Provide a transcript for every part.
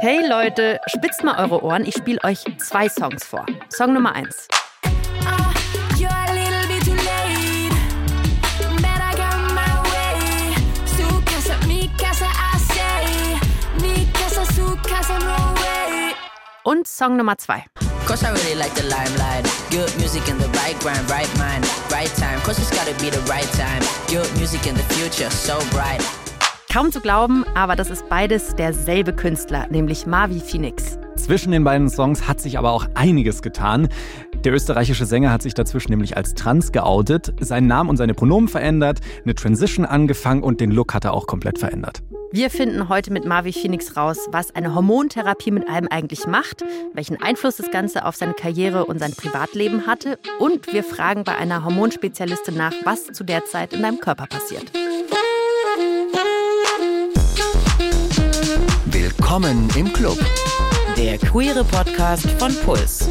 Hey Leute, spitzt mal eure Ohren. Ich spiele euch zwei Songs vor. Song Nummer eins. Und Song Nummer zwei. Cause I really like the limelight. Good music in the right grind, right mind, right time. Cause it's gotta be the right time. Good music in the future, so bright. Kaum zu glauben, aber das ist beides derselbe Künstler, nämlich Marvi Phoenix. Zwischen den beiden Songs hat sich aber auch einiges getan. Der österreichische Sänger hat sich dazwischen nämlich als trans geoutet, seinen Namen und seine Pronomen verändert, eine Transition angefangen und den Look hat er auch komplett verändert. Wir finden heute mit Marvi Phoenix raus, was eine Hormontherapie mit einem eigentlich macht, welchen Einfluss das Ganze auf seine Karriere und sein Privatleben hatte und wir fragen bei einer Hormonspezialistin nach, was zu der Zeit in deinem Körper passiert. Willkommen im Club. Der queere Podcast von Puls.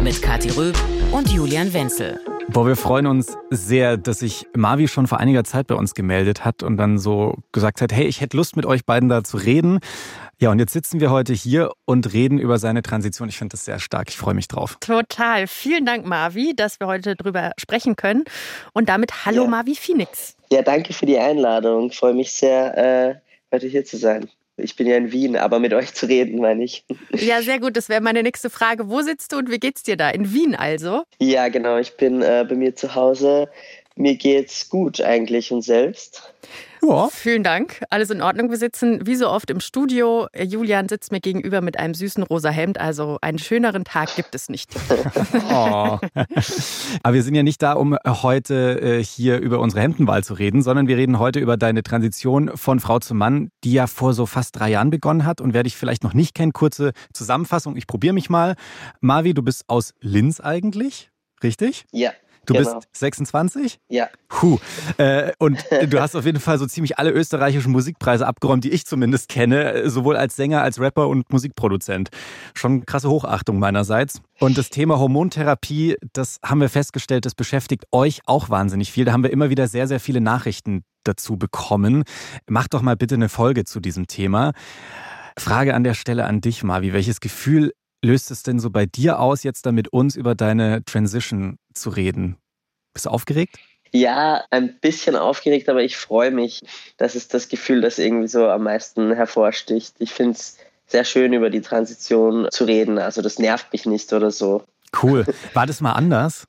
Mit Kathi Röb und Julian Wenzel. Boah, wir freuen uns sehr, dass sich Mavi schon vor einiger Zeit bei uns gemeldet hat und dann so gesagt hat, hey, ich hätte Lust mit euch beiden da zu reden. Ja, und jetzt sitzen wir heute hier und reden über seine Transition. Ich finde das sehr stark. Ich freue mich drauf. Total. Vielen Dank, Mavi, dass wir heute drüber sprechen können. Und damit hallo, ja. Mavi Phoenix. Ja, danke für die Einladung. Ich freue mich sehr, äh, heute hier zu sein. Ich bin ja in Wien, aber mit euch zu reden, meine ich. Ja, sehr gut. Das wäre meine nächste Frage. Wo sitzt du und wie geht's dir da? In Wien also? Ja, genau. Ich bin äh, bei mir zu Hause. Mir geht's gut eigentlich und selbst. Ja. Vielen Dank. Alles in Ordnung. Wir sitzen wie so oft im Studio. Julian sitzt mir gegenüber mit einem süßen rosa Hemd. Also einen schöneren Tag gibt es nicht. oh. Aber wir sind ja nicht da, um heute äh, hier über unsere Hemdenwahl zu reden, sondern wir reden heute über deine Transition von Frau zu Mann, die ja vor so fast drei Jahren begonnen hat. Und wer dich vielleicht noch nicht kennt, kurze Zusammenfassung. Ich probiere mich mal. Marvi, du bist aus Linz eigentlich, richtig? Ja. Du genau. bist 26? Ja. Puh. Äh, und du hast auf jeden Fall so ziemlich alle österreichischen Musikpreise abgeräumt, die ich zumindest kenne, sowohl als Sänger, als Rapper und Musikproduzent. Schon krasse Hochachtung meinerseits. Und das Thema Hormontherapie, das haben wir festgestellt, das beschäftigt euch auch wahnsinnig viel. Da haben wir immer wieder sehr, sehr viele Nachrichten dazu bekommen. Mach doch mal bitte eine Folge zu diesem Thema. Frage an der Stelle an dich, Mavi. Welches Gefühl löst es denn so bei dir aus, jetzt da mit uns über deine Transition zu reden? Bist du aufgeregt? Ja, ein bisschen aufgeregt, aber ich freue mich. Das ist das Gefühl, das irgendwie so am meisten hervorsticht. Ich finde es sehr schön, über die Transition zu reden. Also das nervt mich nicht oder so. Cool. War das mal anders?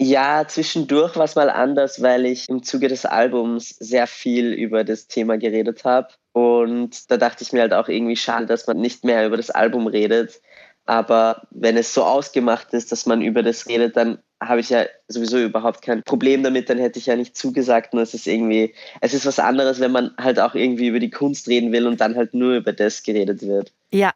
Ja, zwischendurch war es mal anders, weil ich im Zuge des Albums sehr viel über das Thema geredet habe. Und da dachte ich mir halt auch irgendwie schade, dass man nicht mehr über das Album redet. Aber wenn es so ausgemacht ist, dass man über das redet, dann habe ich ja sowieso überhaupt kein Problem damit, dann hätte ich ja nicht zugesagt. Nur es ist irgendwie, es ist was anderes, wenn man halt auch irgendwie über die Kunst reden will und dann halt nur über das geredet wird. Ja,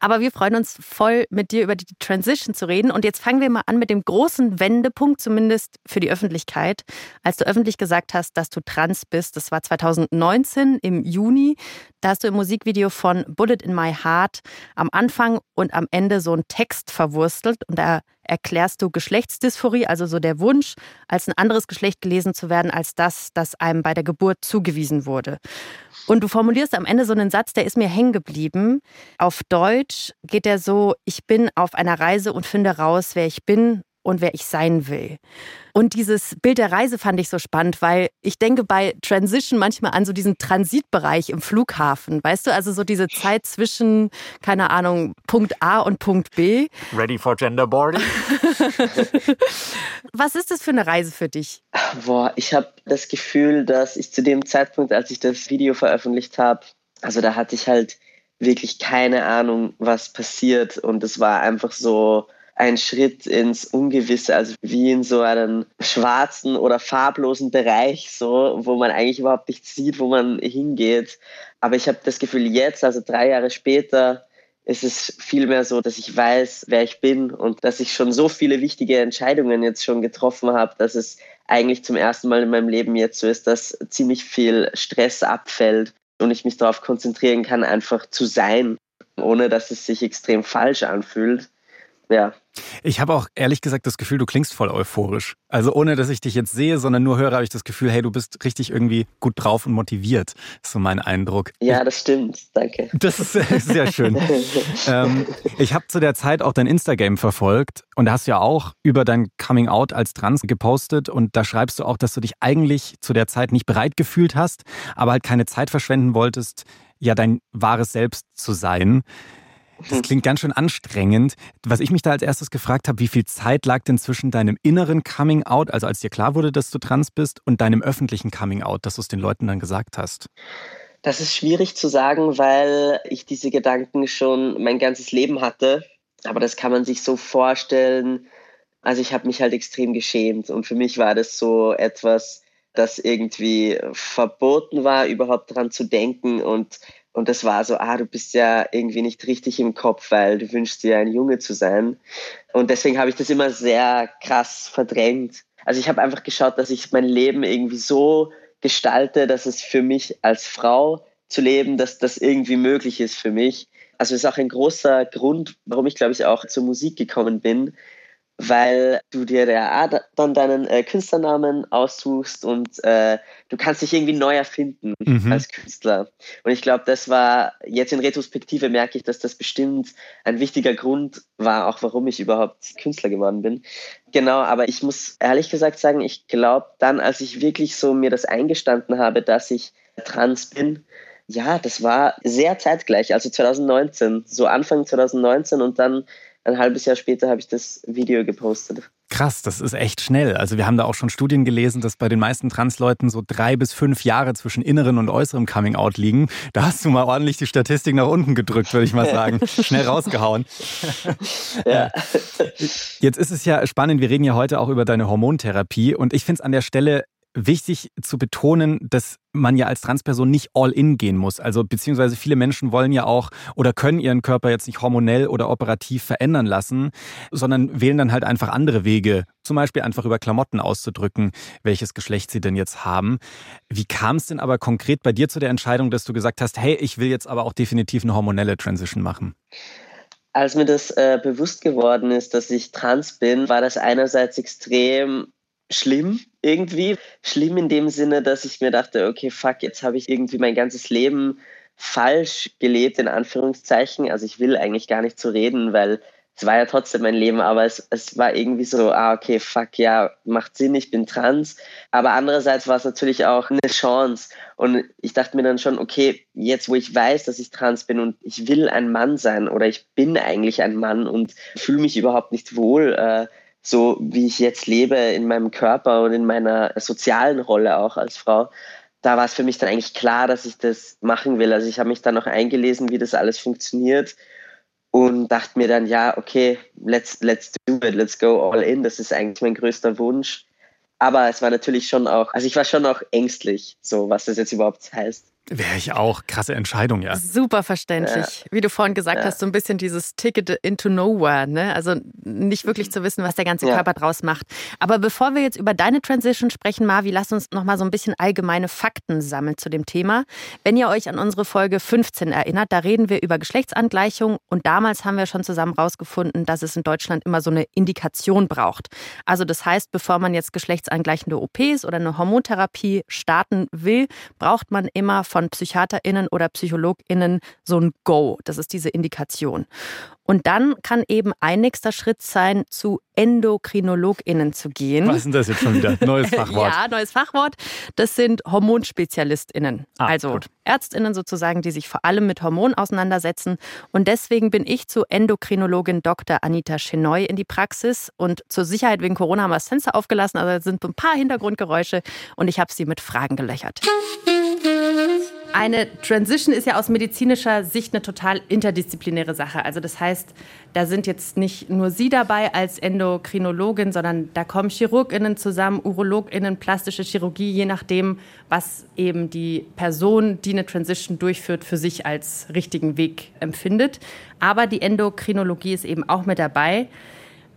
aber wir freuen uns voll, mit dir über die Transition zu reden. Und jetzt fangen wir mal an mit dem großen Wendepunkt, zumindest für die Öffentlichkeit. Als du öffentlich gesagt hast, dass du trans bist, das war 2019 im Juni, da hast du im Musikvideo von Bullet in My Heart am Anfang und am Ende so einen Text verwurstelt und da erklärst du Geschlechtsdysphorie, also so der Wunsch, als ein anderes Geschlecht gelesen zu werden als das, das einem bei der Geburt zugewiesen wurde. Und du formulierst am Ende so einen Satz, der ist mir hängen geblieben. Auf Deutsch geht der so, ich bin auf einer Reise und finde raus, wer ich bin und wer ich sein will. Und dieses Bild der Reise fand ich so spannend, weil ich denke bei Transition manchmal an so diesen Transitbereich im Flughafen. Weißt du, also so diese Zeit zwischen, keine Ahnung, Punkt A und Punkt B. Ready for gender boarding? Was ist das für eine Reise für dich? Boah, ich habe das Gefühl, dass ich zu dem Zeitpunkt, als ich das Video veröffentlicht habe, also da hatte ich halt wirklich keine Ahnung, was passiert. Und es war einfach so, ein Schritt ins Ungewisse, also wie in so einem schwarzen oder farblosen Bereich, so, wo man eigentlich überhaupt nicht sieht, wo man hingeht. Aber ich habe das Gefühl, jetzt, also drei Jahre später, ist es vielmehr so, dass ich weiß, wer ich bin und dass ich schon so viele wichtige Entscheidungen jetzt schon getroffen habe, dass es eigentlich zum ersten Mal in meinem Leben jetzt so ist, dass ziemlich viel Stress abfällt und ich mich darauf konzentrieren kann, einfach zu sein, ohne dass es sich extrem falsch anfühlt. Ja. Ich habe auch ehrlich gesagt das Gefühl, du klingst voll euphorisch. Also ohne, dass ich dich jetzt sehe, sondern nur höre, habe ich das Gefühl, hey, du bist richtig irgendwie gut drauf und motiviert. Ist so mein Eindruck. Ja, das stimmt. Danke. Das ist sehr schön. ähm, ich habe zu der Zeit auch dein Instagram verfolgt und da hast du ja auch über dein Coming Out als Trans gepostet und da schreibst du auch, dass du dich eigentlich zu der Zeit nicht bereit gefühlt hast, aber halt keine Zeit verschwenden wolltest, ja dein wahres Selbst zu sein. Das klingt ganz schön anstrengend. Was ich mich da als erstes gefragt habe, wie viel Zeit lag denn zwischen deinem inneren Coming Out, also als dir klar wurde, dass du trans bist, und deinem öffentlichen Coming Out, dass du es den Leuten dann gesagt hast? Das ist schwierig zu sagen, weil ich diese Gedanken schon mein ganzes Leben hatte. Aber das kann man sich so vorstellen. Also ich habe mich halt extrem geschämt und für mich war das so etwas, das irgendwie verboten war, überhaupt dran zu denken und und das war so, ah, du bist ja irgendwie nicht richtig im Kopf, weil du wünschst dir ein Junge zu sein. Und deswegen habe ich das immer sehr krass verdrängt. Also ich habe einfach geschaut, dass ich mein Leben irgendwie so gestalte, dass es für mich als Frau zu leben, dass das irgendwie möglich ist für mich. Also ist auch ein großer Grund, warum ich, glaube ich, auch zur Musik gekommen bin, weil du dir ja dann deinen äh, Künstlernamen aussuchst und äh, du kannst dich irgendwie neu erfinden mhm. als Künstler. Und ich glaube, das war jetzt in Retrospektive merke ich, dass das bestimmt ein wichtiger Grund war, auch warum ich überhaupt Künstler geworden bin. Genau, aber ich muss ehrlich gesagt sagen, ich glaube dann, als ich wirklich so mir das eingestanden habe, dass ich trans bin, ja, das war sehr zeitgleich, also 2019, so Anfang 2019 und dann ein halbes Jahr später habe ich das Video gepostet. Krass, das ist echt schnell. Also wir haben da auch schon Studien gelesen, dass bei den meisten Transleuten so drei bis fünf Jahre zwischen inneren und äußerem Coming-out liegen. Da hast du mal ordentlich die Statistik nach unten gedrückt, würde ich mal sagen. Schnell rausgehauen. ja. Jetzt ist es ja spannend, wir reden ja heute auch über deine Hormontherapie und ich finde es an der Stelle wichtig zu betonen, dass man ja als Transperson nicht all in gehen muss. Also beziehungsweise viele Menschen wollen ja auch oder können ihren Körper jetzt nicht hormonell oder operativ verändern lassen, sondern wählen dann halt einfach andere Wege, zum Beispiel einfach über Klamotten auszudrücken, welches Geschlecht sie denn jetzt haben. Wie kam es denn aber konkret bei dir zu der Entscheidung, dass du gesagt hast, hey, ich will jetzt aber auch definitiv eine hormonelle Transition machen? Als mir das äh, bewusst geworden ist, dass ich trans bin, war das einerseits extrem schlimm irgendwie. Schlimm in dem Sinne, dass ich mir dachte, okay, fuck, jetzt habe ich irgendwie mein ganzes Leben falsch gelebt, in Anführungszeichen. Also ich will eigentlich gar nicht zu so reden, weil es war ja trotzdem mein Leben, aber es, es war irgendwie so, ah, okay, fuck, ja, macht Sinn, ich bin trans. Aber andererseits war es natürlich auch eine Chance. Und ich dachte mir dann schon, okay, jetzt wo ich weiß, dass ich trans bin und ich will ein Mann sein oder ich bin eigentlich ein Mann und fühle mich überhaupt nicht wohl, äh, so wie ich jetzt lebe in meinem Körper und in meiner sozialen Rolle auch als Frau, da war es für mich dann eigentlich klar, dass ich das machen will. Also ich habe mich dann noch eingelesen, wie das alles funktioniert und dachte mir dann, ja, okay, let's, let's do it, let's go all in. Das ist eigentlich mein größter Wunsch. Aber es war natürlich schon auch, also ich war schon auch ängstlich, so was das jetzt überhaupt heißt. Wäre ich auch. Krasse Entscheidung, ja. Super verständlich. Ja. Wie du vorhin gesagt ja. hast, so ein bisschen dieses Ticket into nowhere, ne? Also nicht wirklich zu wissen, was der ganze ja. Körper draus macht. Aber bevor wir jetzt über deine Transition sprechen, Marvi, lass uns noch mal so ein bisschen allgemeine Fakten sammeln zu dem Thema. Wenn ihr euch an unsere Folge 15 erinnert, da reden wir über Geschlechtsangleichung und damals haben wir schon zusammen rausgefunden, dass es in Deutschland immer so eine Indikation braucht. Also das heißt, bevor man jetzt geschlechtsangleichende OPs oder eine Hormontherapie starten will, braucht man immer von PsychiaterInnen oder PsychologInnen so ein Go. Das ist diese Indikation. Und dann kann eben ein nächster Schritt sein, zu EndokrinologInnen zu gehen. Was ist denn das jetzt schon wieder? Neues Fachwort. ja, neues Fachwort. Das sind HormonspezialistInnen. Ah, also gut. ÄrztInnen sozusagen, die sich vor allem mit Hormonen auseinandersetzen. Und deswegen bin ich zu Endokrinologin Dr. Anita Chenoy in die Praxis. Und zur Sicherheit wegen Corona haben wir das Fenster aufgelassen, also sind ein paar Hintergrundgeräusche und ich habe sie mit Fragen gelöchert. Eine Transition ist ja aus medizinischer Sicht eine total interdisziplinäre Sache. Also das heißt, da sind jetzt nicht nur Sie dabei als Endokrinologin, sondern da kommen Chirurginnen zusammen, Urologinnen, plastische Chirurgie, je nachdem, was eben die Person, die eine Transition durchführt, für sich als richtigen Weg empfindet. Aber die Endokrinologie ist eben auch mit dabei.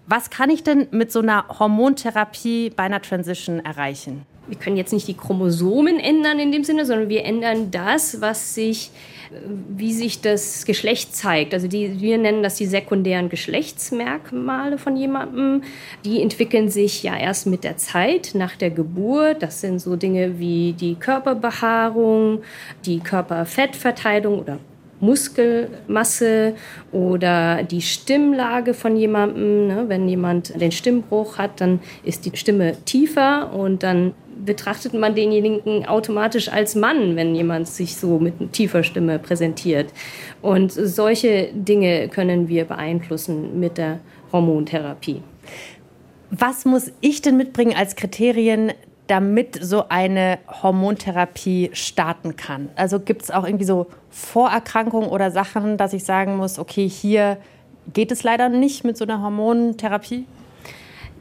Was kann ich denn mit so einer Hormontherapie bei einer Transition erreichen? Wir können jetzt nicht die Chromosomen ändern in dem Sinne, sondern wir ändern das, was sich wie sich das Geschlecht zeigt. Also die, wir nennen das die sekundären Geschlechtsmerkmale von jemandem. Die entwickeln sich ja erst mit der Zeit nach der Geburt. Das sind so Dinge wie die Körperbehaarung, die Körperfettverteilung oder Muskelmasse oder die Stimmlage von jemandem. Ne? Wenn jemand den Stimmbruch hat, dann ist die Stimme tiefer und dann betrachtet man denjenigen automatisch als Mann, wenn jemand sich so mit tiefer Stimme präsentiert. Und solche Dinge können wir beeinflussen mit der Hormontherapie. Was muss ich denn mitbringen als Kriterien, damit so eine Hormontherapie starten kann? Also gibt es auch irgendwie so Vorerkrankungen oder Sachen, dass ich sagen muss, okay, hier geht es leider nicht mit so einer Hormontherapie?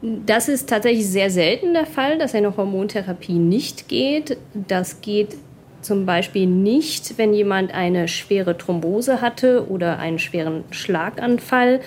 Das ist tatsächlich sehr selten der Fall, dass eine Hormontherapie nicht geht. Das geht zum Beispiel nicht, wenn jemand eine schwere Thrombose hatte oder einen schweren Schlaganfall.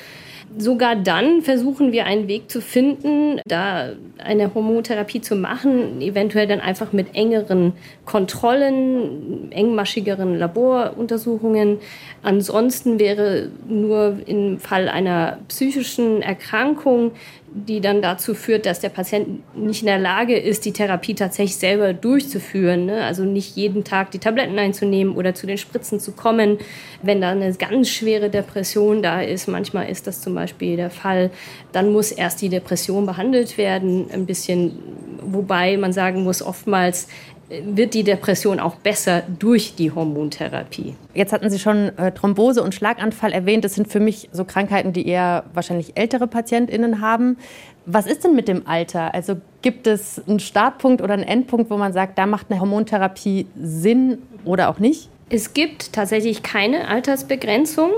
Sogar dann versuchen wir einen Weg zu finden, da eine Hormontherapie zu machen, eventuell dann einfach mit engeren Kontrollen, engmaschigeren Laboruntersuchungen. Ansonsten wäre nur im Fall einer psychischen Erkrankung die dann dazu führt, dass der Patient nicht in der Lage ist, die Therapie tatsächlich selber durchzuführen. Ne? Also nicht jeden Tag die Tabletten einzunehmen oder zu den Spritzen zu kommen. Wenn da eine ganz schwere Depression da ist, manchmal ist das zum Beispiel der Fall, dann muss erst die Depression behandelt werden, ein bisschen, wobei man sagen muss, oftmals wird die Depression auch besser durch die Hormontherapie. Jetzt hatten Sie schon äh, Thrombose und Schlaganfall erwähnt. Das sind für mich so Krankheiten, die eher wahrscheinlich ältere PatientInnen haben. Was ist denn mit dem Alter? Also gibt es einen Startpunkt oder einen Endpunkt, wo man sagt, da macht eine Hormontherapie Sinn oder auch nicht? Es gibt tatsächlich keine Altersbegrenzung.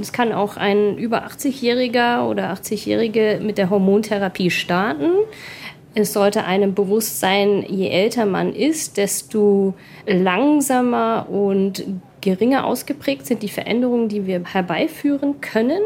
Es kann auch ein über 80-Jähriger oder 80-Jährige mit der Hormontherapie starten. Es sollte einem bewusst sein, je älter man ist, desto langsamer und geringer ausgeprägt sind die Veränderungen, die wir herbeiführen können.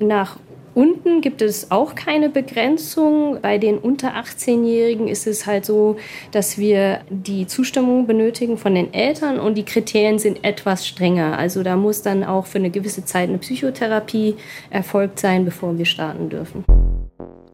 Nach unten gibt es auch keine Begrenzung. Bei den unter 18-Jährigen ist es halt so, dass wir die Zustimmung benötigen von den Eltern und die Kriterien sind etwas strenger. Also da muss dann auch für eine gewisse Zeit eine Psychotherapie erfolgt sein, bevor wir starten dürfen.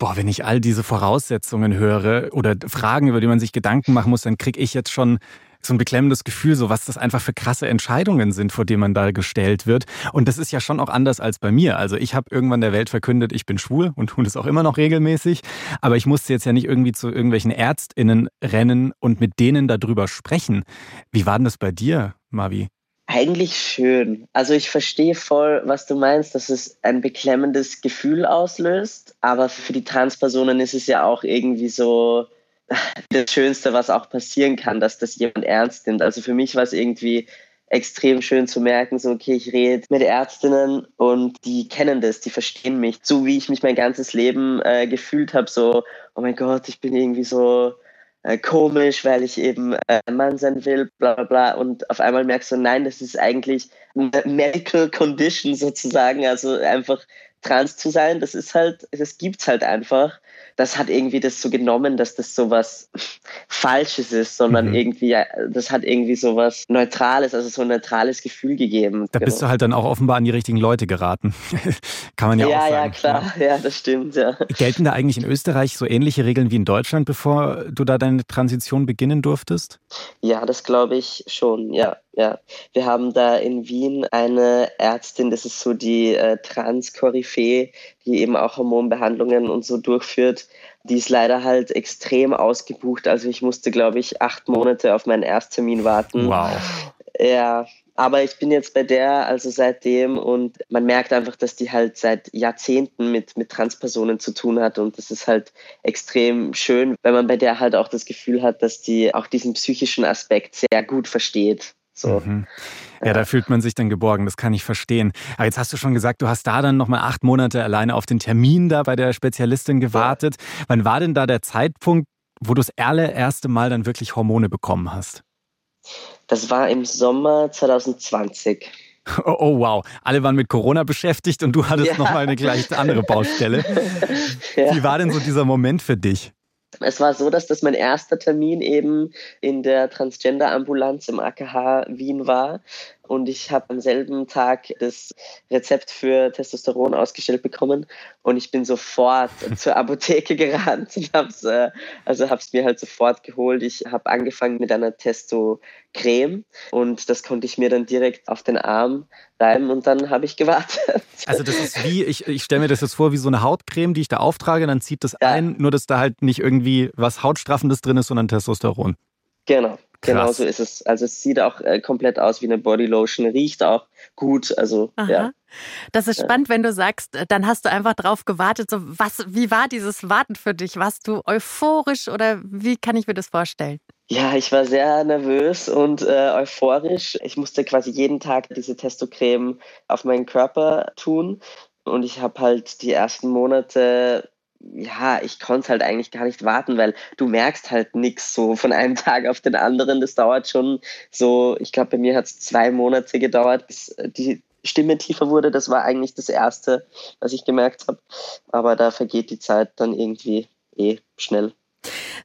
Boah, wenn ich all diese Voraussetzungen höre oder Fragen, über die man sich Gedanken machen muss, dann kriege ich jetzt schon so ein beklemmendes Gefühl, so was das einfach für krasse Entscheidungen sind, vor denen man da gestellt wird. Und das ist ja schon auch anders als bei mir. Also ich habe irgendwann der Welt verkündet, ich bin schwul und tue das auch immer noch regelmäßig. Aber ich musste jetzt ja nicht irgendwie zu irgendwelchen ÄrztInnen rennen und mit denen darüber sprechen. Wie war denn das bei dir, Mavi? Eigentlich schön. Also ich verstehe voll, was du meinst, dass es ein beklemmendes Gefühl auslöst. Aber für die Transpersonen ist es ja auch irgendwie so das Schönste, was auch passieren kann, dass das jemand ernst nimmt. Also für mich war es irgendwie extrem schön zu merken, so, okay, ich rede mit Ärztinnen und die kennen das, die verstehen mich. So wie ich mich mein ganzes Leben äh, gefühlt habe, so, oh mein Gott, ich bin irgendwie so äh, komisch, weil ich eben äh, Mann sein will, bla bla bla. Und auf einmal merkst du, nein, das ist eigentlich eine Medical Condition sozusagen, also einfach trans zu sein, das ist halt, das gibt's halt einfach das hat irgendwie das so genommen, dass das so was Falsches ist, sondern mhm. irgendwie, das hat irgendwie so was Neutrales, also so ein neutrales Gefühl gegeben. Da genau. bist du halt dann auch offenbar an die richtigen Leute geraten. Kann man ja, ja auch sagen. Ja, klar, ja. ja, das stimmt, ja. Gelten da eigentlich in Österreich so ähnliche Regeln wie in Deutschland, bevor du da deine Transition beginnen durftest? Ja, das glaube ich schon, ja. Ja, wir haben da in Wien eine Ärztin, das ist so die äh, Trans-Koryphäe, die eben auch Hormonbehandlungen und so durchführt. Die ist leider halt extrem ausgebucht. Also ich musste, glaube ich, acht Monate auf meinen Ersttermin warten. Wow. Ja, aber ich bin jetzt bei der, also seitdem, und man merkt einfach, dass die halt seit Jahrzehnten mit, mit Transpersonen zu tun hat. Und das ist halt extrem schön, wenn man bei der halt auch das Gefühl hat, dass die auch diesen psychischen Aspekt sehr gut versteht. So. Mhm. Ja, da fühlt man sich dann geborgen, das kann ich verstehen. Aber jetzt hast du schon gesagt, du hast da dann nochmal acht Monate alleine auf den Termin da bei der Spezialistin gewartet. Ja. Wann war denn da der Zeitpunkt, wo du das allererste Mal dann wirklich Hormone bekommen hast? Das war im Sommer 2020. Oh, oh, wow, alle waren mit Corona beschäftigt und du hattest ja. nochmal eine gleich andere Baustelle. ja. Wie war denn so dieser Moment für dich? Es war so, dass das mein erster Termin eben in der Transgender-Ambulanz im AKH Wien war. Und ich habe am selben Tag das Rezept für Testosteron ausgestellt bekommen. Und ich bin sofort zur Apotheke gerannt und habe es äh, also hab's mir halt sofort geholt. Ich habe angefangen mit einer Testo-Creme und das konnte ich mir dann direkt auf den Arm reiben und dann habe ich gewartet. Also das ist wie, ich, ich stelle mir das jetzt vor, wie so eine Hautcreme, die ich da auftrage, dann zieht das ja. ein, nur dass da halt nicht irgendwie was Hautstraffendes drin ist, sondern Testosteron. Genau. Genau so ist es. Also es sieht auch äh, komplett aus wie eine Bodylotion, riecht auch gut. Also Aha. ja. Das ist spannend, wenn du sagst, äh, dann hast du einfach drauf gewartet. So, was, wie war dieses Warten für dich? Warst du euphorisch oder wie kann ich mir das vorstellen? Ja, ich war sehr nervös und äh, euphorisch. Ich musste quasi jeden Tag diese Testocreme auf meinen Körper tun. Und ich habe halt die ersten Monate ja, ich konnte halt eigentlich gar nicht warten, weil du merkst halt nichts so von einem Tag auf den anderen. Das dauert schon so, ich glaube, bei mir hat es zwei Monate gedauert, bis die Stimme tiefer wurde. Das war eigentlich das Erste, was ich gemerkt habe. Aber da vergeht die Zeit dann irgendwie eh schnell.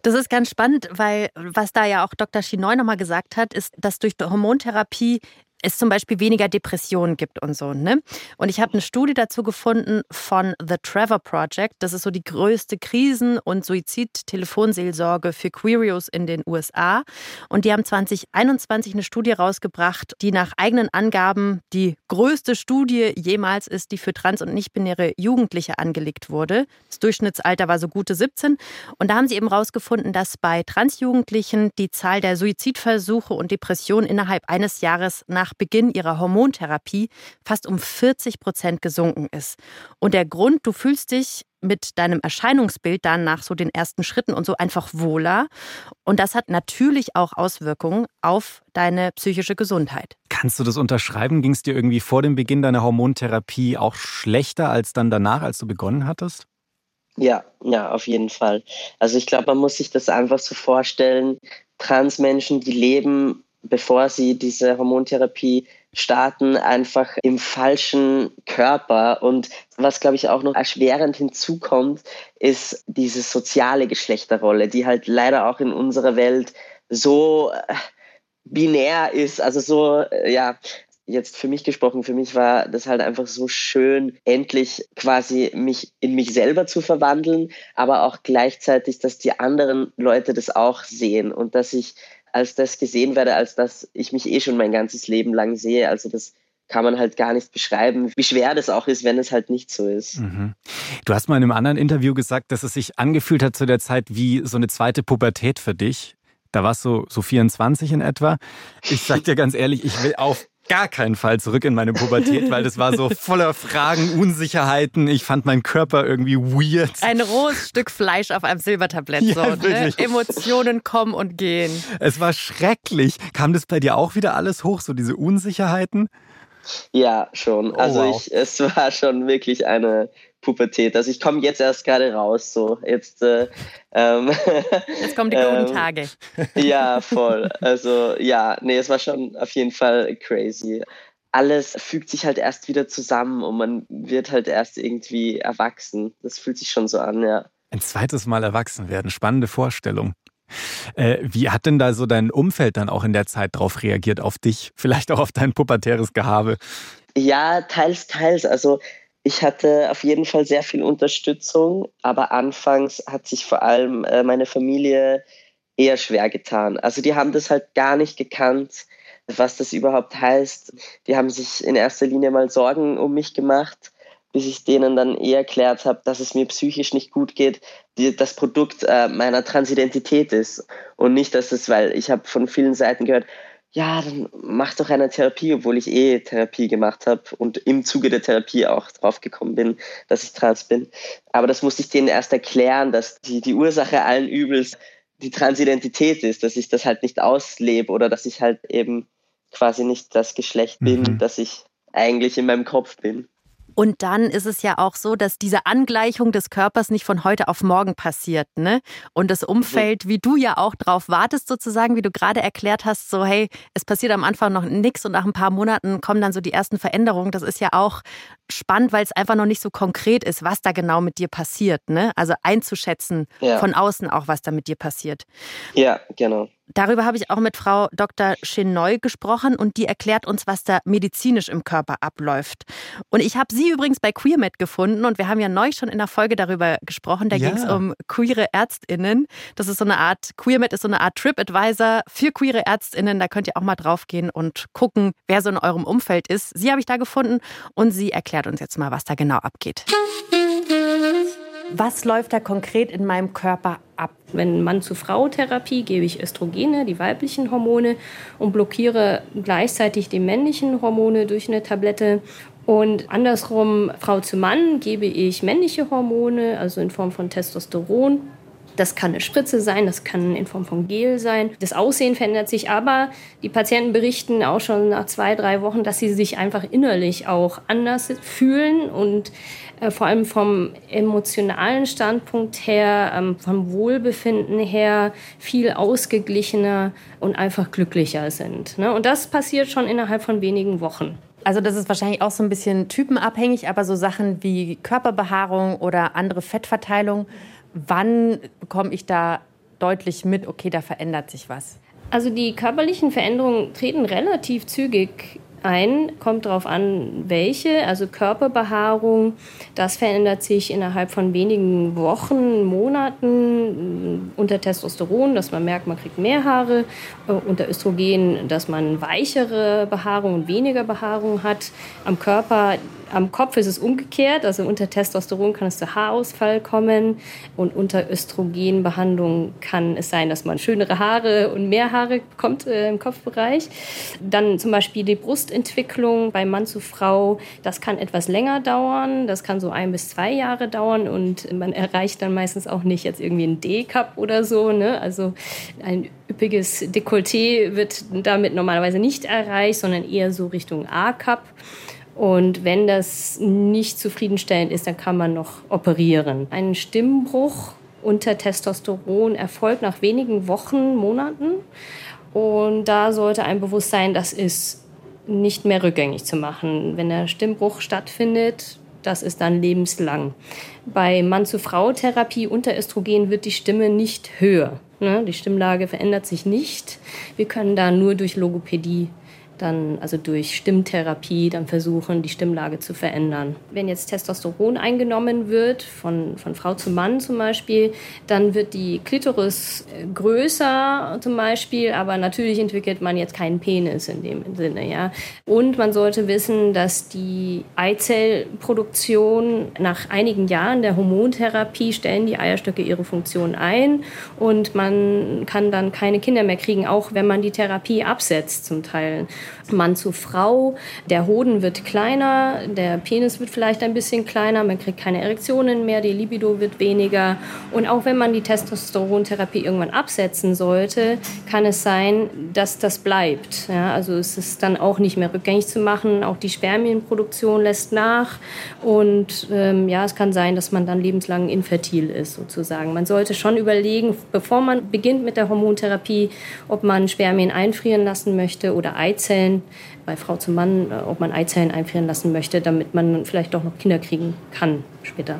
Das ist ganz spannend, weil was da ja auch Dr. Chinoy nochmal gesagt hat, ist, dass durch die Hormontherapie es zum Beispiel weniger Depressionen gibt und so. Ne? Und ich habe eine Studie dazu gefunden von The Trevor Project. Das ist so die größte Krisen- und Suizid-Telefonseelsorge für Queerios in den USA. Und die haben 2021 eine Studie rausgebracht, die nach eigenen Angaben die größte Studie jemals ist, die für trans- und nicht-binäre Jugendliche angelegt wurde. Das Durchschnittsalter war so gute 17. Und da haben sie eben rausgefunden, dass bei Transjugendlichen die Zahl der Suizidversuche und Depressionen innerhalb eines Jahres nach nach Beginn ihrer Hormontherapie fast um 40 Prozent gesunken ist. Und der Grund, du fühlst dich mit deinem Erscheinungsbild dann nach so den ersten Schritten und so einfach wohler. Und das hat natürlich auch Auswirkungen auf deine psychische Gesundheit. Kannst du das unterschreiben? Ging es dir irgendwie vor dem Beginn deiner Hormontherapie auch schlechter als dann danach, als du begonnen hattest? Ja, ja, auf jeden Fall. Also ich glaube, man muss sich das einfach so vorstellen. Transmenschen, die leben bevor sie diese Hormontherapie starten, einfach im falschen Körper. Und was, glaube ich, auch noch erschwerend hinzukommt, ist diese soziale Geschlechterrolle, die halt leider auch in unserer Welt so äh, binär ist, also so, äh, ja, jetzt für mich gesprochen, für mich war das halt einfach so schön, endlich quasi mich in mich selber zu verwandeln, aber auch gleichzeitig, dass die anderen Leute das auch sehen und dass ich als das gesehen werde, als dass ich mich eh schon mein ganzes Leben lang sehe. Also das kann man halt gar nicht beschreiben, wie schwer das auch ist, wenn es halt nicht so ist. Mhm. Du hast mal in einem anderen Interview gesagt, dass es sich angefühlt hat zu der Zeit wie so eine zweite Pubertät für dich. Da warst du so 24 in etwa. Ich sag dir ganz ehrlich, ich will auf gar keinen Fall zurück in meine Pubertät, weil das war so voller Fragen, Unsicherheiten. Ich fand meinen Körper irgendwie weird. Ein rohes Stück Fleisch auf einem Silbertablett. Ja, so, ne? Emotionen kommen und gehen. Es war schrecklich. Kam das bei dir auch wieder alles hoch, so diese Unsicherheiten? Ja, schon. Oh, also wow. ich, es war schon wirklich eine Pubertät. Also ich komme jetzt erst gerade raus. So jetzt. Äh, ähm, jetzt kommen die guten ähm, Tage. Ja, voll. Also ja, nee, es war schon auf jeden Fall crazy. Alles fügt sich halt erst wieder zusammen und man wird halt erst irgendwie erwachsen. Das fühlt sich schon so an, ja. Ein zweites Mal erwachsen werden, spannende Vorstellung. Äh, wie hat denn da so dein Umfeld dann auch in der Zeit drauf reagiert, auf dich, vielleicht auch auf dein pubertäres Gehabe? Ja, teils, teils. Also ich hatte auf jeden Fall sehr viel Unterstützung, aber anfangs hat sich vor allem äh, meine Familie eher schwer getan. Also die haben das halt gar nicht gekannt, was das überhaupt heißt. Die haben sich in erster Linie mal Sorgen um mich gemacht, bis ich denen dann eher erklärt habe, dass es mir psychisch nicht gut geht, die das Produkt äh, meiner Transidentität ist und nicht, dass es, weil ich habe von vielen Seiten gehört, ja, dann mach doch eine Therapie, obwohl ich eh Therapie gemacht habe und im Zuge der Therapie auch drauf gekommen bin, dass ich trans bin. Aber das musste ich denen erst erklären, dass die, die Ursache allen Übels die Transidentität ist, dass ich das halt nicht auslebe oder dass ich halt eben quasi nicht das Geschlecht bin, mhm. das ich eigentlich in meinem Kopf bin. Und dann ist es ja auch so, dass diese Angleichung des Körpers nicht von heute auf morgen passiert. Ne? Und das Umfeld, wie du ja auch drauf wartest, sozusagen, wie du gerade erklärt hast, so hey, es passiert am Anfang noch nichts und nach ein paar Monaten kommen dann so die ersten Veränderungen. Das ist ja auch spannend, weil es einfach noch nicht so konkret ist, was da genau mit dir passiert. Ne? Also einzuschätzen ja. von außen auch, was da mit dir passiert. Ja, genau. Darüber habe ich auch mit Frau Dr. Chenoy gesprochen und die erklärt uns, was da medizinisch im Körper abläuft. Und ich habe sie übrigens bei QueerMed gefunden und wir haben ja neu schon in der Folge darüber gesprochen. Da ja. ging es um queere ÄrztInnen. Das ist so eine Art, QueerMed ist so eine Art TripAdvisor für queere ÄrztInnen. Da könnt ihr auch mal draufgehen und gucken, wer so in eurem Umfeld ist. Sie habe ich da gefunden und sie erklärt uns jetzt mal, was da genau abgeht. Was läuft da konkret in meinem Körper ab? Wenn Mann-zu-Frau-Therapie gebe ich Östrogene, die weiblichen Hormone, und blockiere gleichzeitig die männlichen Hormone durch eine Tablette. Und andersrum, Frau zu Mann, gebe ich männliche Hormone, also in Form von Testosteron das kann eine Spritze sein, das kann in Form von Gel sein. Das Aussehen verändert sich, aber die Patienten berichten auch schon nach zwei, drei Wochen, dass sie sich einfach innerlich auch anders fühlen und äh, vor allem vom emotionalen Standpunkt her, ähm, vom Wohlbefinden her viel ausgeglichener und einfach glücklicher sind. Ne? Und das passiert schon innerhalb von wenigen Wochen. Also das ist wahrscheinlich auch so ein bisschen typenabhängig, aber so Sachen wie Körperbehaarung oder andere Fettverteilung wann bekomme ich da deutlich mit, okay, da verändert sich was? Also die körperlichen Veränderungen treten relativ zügig ein, kommt darauf an, welche. Also Körperbehaarung, das verändert sich innerhalb von wenigen Wochen, Monaten unter Testosteron, dass man merkt, man kriegt mehr Haare, äh, unter Östrogen, dass man weichere Behaarung und weniger Behaarung hat. Am Körper am Kopf ist es umgekehrt, also unter Testosteron kann es zu Haarausfall kommen und unter Östrogenbehandlung kann es sein, dass man schönere Haare und mehr Haare bekommt äh, im Kopfbereich. Dann zum Beispiel die Brustentwicklung bei Mann zu Frau, das kann etwas länger dauern, das kann so ein bis zwei Jahre dauern und man erreicht dann meistens auch nicht jetzt irgendwie ein D-Cup oder so, ne? also ein üppiges Dekolleté wird damit normalerweise nicht erreicht, sondern eher so Richtung A-Cup. Und wenn das nicht zufriedenstellend ist, dann kann man noch operieren. Ein Stimmbruch unter Testosteron erfolgt nach wenigen Wochen, Monaten. Und da sollte ein Bewusstsein, das ist nicht mehr rückgängig zu machen. Wenn der Stimmbruch stattfindet, das ist dann lebenslang. Bei Mann-zu-Frau-Therapie unter Östrogen wird die Stimme nicht höher. Ne? Die Stimmlage verändert sich nicht. Wir können da nur durch Logopädie dann also durch Stimmtherapie dann versuchen, die Stimmlage zu verändern. Wenn jetzt Testosteron eingenommen wird, von, von Frau zu Mann zum Beispiel, dann wird die Klitoris äh, größer zum Beispiel, aber natürlich entwickelt man jetzt keinen Penis in dem Sinne. Ja? Und man sollte wissen, dass die Eizellproduktion nach einigen Jahren der Hormontherapie stellen die Eierstöcke ihre Funktion ein und man kann dann keine Kinder mehr kriegen, auch wenn man die Therapie absetzt zum Teil. Mann zu Frau. Der Hoden wird kleiner, der Penis wird vielleicht ein bisschen kleiner, man kriegt keine Erektionen mehr, die Libido wird weniger. Und auch wenn man die Testosterontherapie irgendwann absetzen sollte, kann es sein, dass das bleibt. Ja, also es ist dann auch nicht mehr rückgängig zu machen. Auch die Spermienproduktion lässt nach. Und ähm, ja, es kann sein, dass man dann lebenslang infertil ist, sozusagen. Man sollte schon überlegen, bevor man beginnt mit der Hormontherapie, ob man Spermien einfrieren lassen möchte oder Eizellen bei Frau zum Mann, äh, ob man Eizellen einfrieren lassen möchte, damit man vielleicht doch noch Kinder kriegen kann später.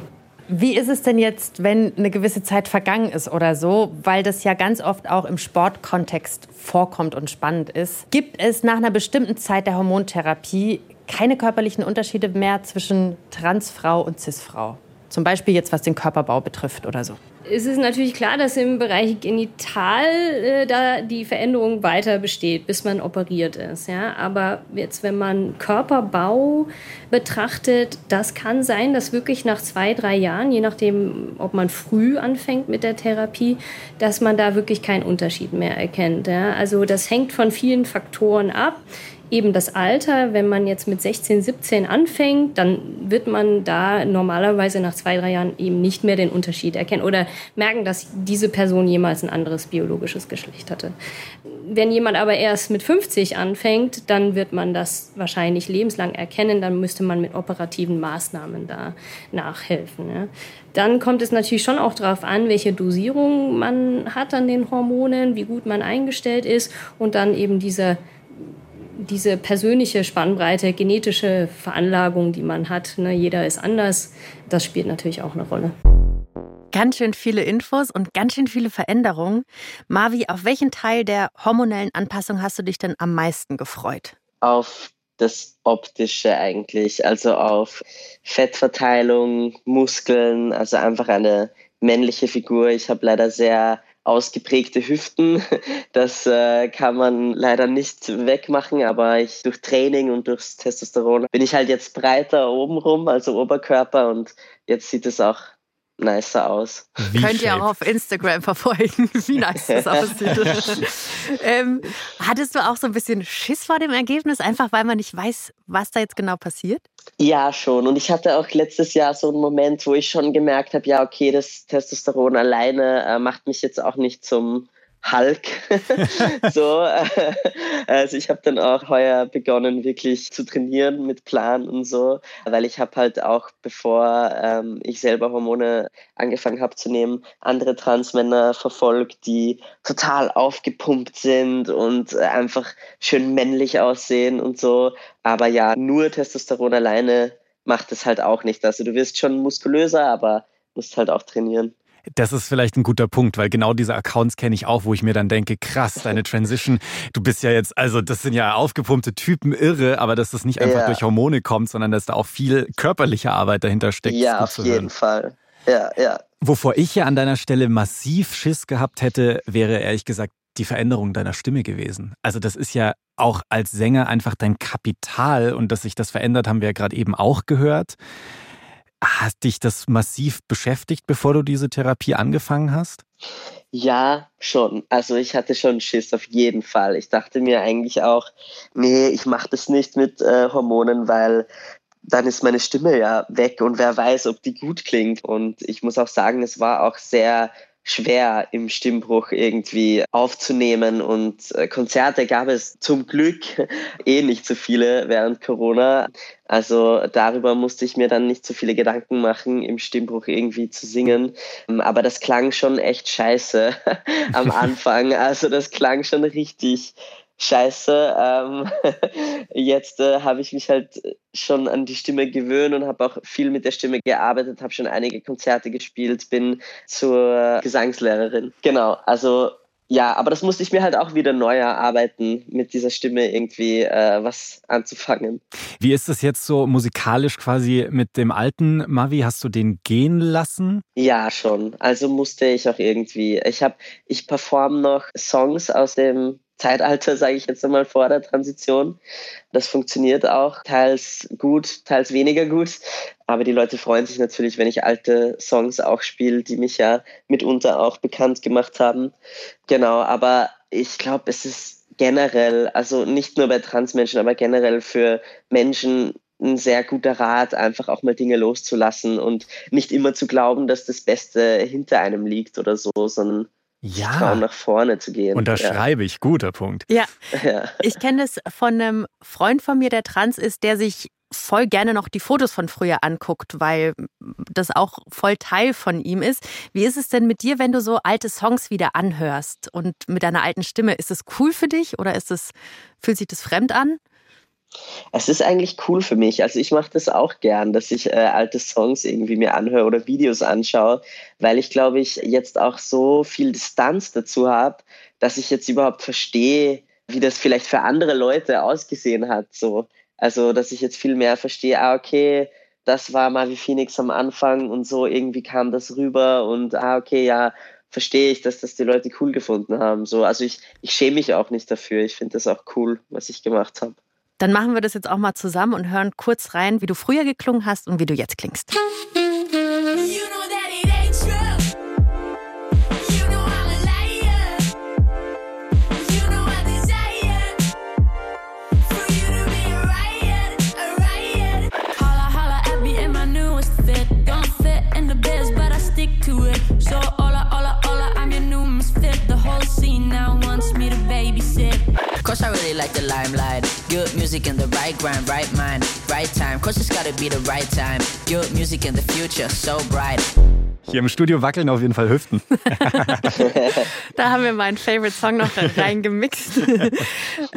Wie ist es denn jetzt, wenn eine gewisse Zeit vergangen ist oder so, weil das ja ganz oft auch im Sportkontext vorkommt und spannend ist? Gibt es nach einer bestimmten Zeit der Hormontherapie keine körperlichen Unterschiede mehr zwischen Transfrau und Cisfrau? Zum Beispiel jetzt, was den Körperbau betrifft oder so es ist natürlich klar, dass im Bereich Genital äh, da die Veränderung weiter besteht, bis man operiert ist. Ja? Aber jetzt, wenn man Körperbau betrachtet, das kann sein, dass wirklich nach zwei, drei Jahren, je nachdem, ob man früh anfängt mit der Therapie, dass man da wirklich keinen Unterschied mehr erkennt. Ja? Also das hängt von vielen Faktoren ab. Eben das Alter, wenn man jetzt mit 16, 17 anfängt, dann wird man da normalerweise nach zwei, drei Jahren eben nicht mehr den Unterschied erkennen oder merken, dass diese Person jemals ein anderes biologisches Geschlecht hatte. Wenn jemand aber erst mit 50 anfängt, dann wird man das wahrscheinlich lebenslang erkennen, dann müsste man mit operativen Maßnahmen da nachhelfen. Ja. Dann kommt es natürlich schon auch darauf an, welche Dosierung man hat an den Hormonen, wie gut man eingestellt ist und dann eben diese diese persönliche Spannbreite, genetische Veranlagung, die man hat, ne, jeder ist anders, das spielt natürlich auch eine Rolle. Ganz schön viele Infos und ganz schön viele Veränderungen. Marvi, auf welchen Teil der hormonellen Anpassung hast du dich denn am meisten gefreut? Auf das Optische eigentlich, also auf Fettverteilung, Muskeln, also einfach eine männliche Figur. Ich habe leider sehr ausgeprägte Hüften. Das äh, kann man leider nicht wegmachen, aber ich durch Training und durchs Testosteron bin ich halt jetzt breiter obenrum, also Oberkörper und jetzt sieht es auch nicer aus. Wie Könnt ihr auch auf Instagram verfolgen, wie nice das aussieht. ähm, hattest du auch so ein bisschen Schiss vor dem Ergebnis, einfach weil man nicht weiß, was da jetzt genau passiert? Ja, schon. Und ich hatte auch letztes Jahr so einen Moment, wo ich schon gemerkt habe, ja, okay, das Testosteron alleine äh, macht mich jetzt auch nicht zum Hulk. so, äh, also ich habe dann auch heuer begonnen, wirklich zu trainieren mit Plan und so, weil ich habe halt auch, bevor ähm, ich selber Hormone angefangen habe zu nehmen, andere Transmänner verfolgt, die total aufgepumpt sind und äh, einfach schön männlich aussehen und so. Aber ja, nur Testosteron alleine macht es halt auch nicht. Also du wirst schon muskulöser, aber musst halt auch trainieren. Das ist vielleicht ein guter Punkt, weil genau diese Accounts kenne ich auch, wo ich mir dann denke, krass, deine Transition, du bist ja jetzt, also das sind ja aufgepumpte Typen, irre, aber dass das nicht einfach ja. durch Hormone kommt, sondern dass da auch viel körperliche Arbeit dahinter steckt. Ja, auf jeden hören. Fall. Ja, ja. Wovor ich ja an deiner Stelle massiv Schiss gehabt hätte, wäre ehrlich gesagt die Veränderung deiner Stimme gewesen. Also das ist ja auch als Sänger einfach dein Kapital und dass sich das verändert, haben wir ja gerade eben auch gehört. Hat dich das massiv beschäftigt, bevor du diese Therapie angefangen hast? Ja, schon. Also ich hatte schon Schiss auf jeden Fall. Ich dachte mir eigentlich auch, nee, ich mache das nicht mit äh, Hormonen, weil dann ist meine Stimme ja weg und wer weiß, ob die gut klingt. Und ich muss auch sagen, es war auch sehr schwer im Stimmbruch irgendwie aufzunehmen und äh, Konzerte gab es zum Glück eh nicht so viele während Corona. Also darüber musste ich mir dann nicht so viele Gedanken machen, im Stimmbruch irgendwie zu singen. Ähm, aber das klang schon echt scheiße am Anfang. Also das klang schon richtig scheiße. Ähm, jetzt äh, habe ich mich halt schon an die Stimme gewöhnt und habe auch viel mit der Stimme gearbeitet, habe schon einige Konzerte gespielt, bin zur Gesangslehrerin. Genau, also ja, aber das musste ich mir halt auch wieder neu erarbeiten, mit dieser Stimme irgendwie äh, was anzufangen. Wie ist es jetzt so musikalisch quasi mit dem alten Mavi? Hast du den gehen lassen? Ja, schon. Also musste ich auch irgendwie. Ich habe, ich performe noch Songs aus dem Zeitalter, sage ich jetzt einmal, vor der Transition. Das funktioniert auch, teils gut, teils weniger gut. Aber die Leute freuen sich natürlich, wenn ich alte Songs auch spiele, die mich ja mitunter auch bekannt gemacht haben. Genau, aber ich glaube, es ist generell, also nicht nur bei Transmenschen, aber generell für Menschen ein sehr guter Rat, einfach auch mal Dinge loszulassen und nicht immer zu glauben, dass das Beste hinter einem liegt oder so, sondern ja. trauen, nach vorne zu gehen. Unterschreibe ja. ich, guter Punkt. Ja. ja. Ich kenne es von einem Freund von mir, der trans ist, der sich voll gerne noch die Fotos von früher anguckt, weil das auch voll Teil von ihm ist. Wie ist es denn mit dir, wenn du so alte Songs wieder anhörst und mit deiner alten Stimme? Ist es cool für dich oder ist es, fühlt sich das fremd an? Es ist eigentlich cool für mich. Also ich mache das auch gern, dass ich äh, alte Songs irgendwie mir anhöre oder Videos anschaue, weil ich glaube ich jetzt auch so viel Distanz dazu habe, dass ich jetzt überhaupt verstehe, wie das vielleicht für andere Leute ausgesehen hat. So. Also dass ich jetzt viel mehr verstehe, ah okay, das war mal wie Phoenix am Anfang und so irgendwie kam das rüber und ah okay, ja, verstehe ich, dass das die Leute cool gefunden haben. So, also ich, ich schäme mich auch nicht dafür. Ich finde das auch cool, was ich gemacht habe. Dann machen wir das jetzt auch mal zusammen und hören kurz rein, wie du früher geklungen hast und wie du jetzt klingst. Everybody like the limelight. Good music in the right grind, right mind, right time. Cause it's gotta be the right time. Good music in the future, so bright. Hier im Studio wackeln auf jeden Fall Hüften. da haben wir meinen Favorite Song noch reingemixt.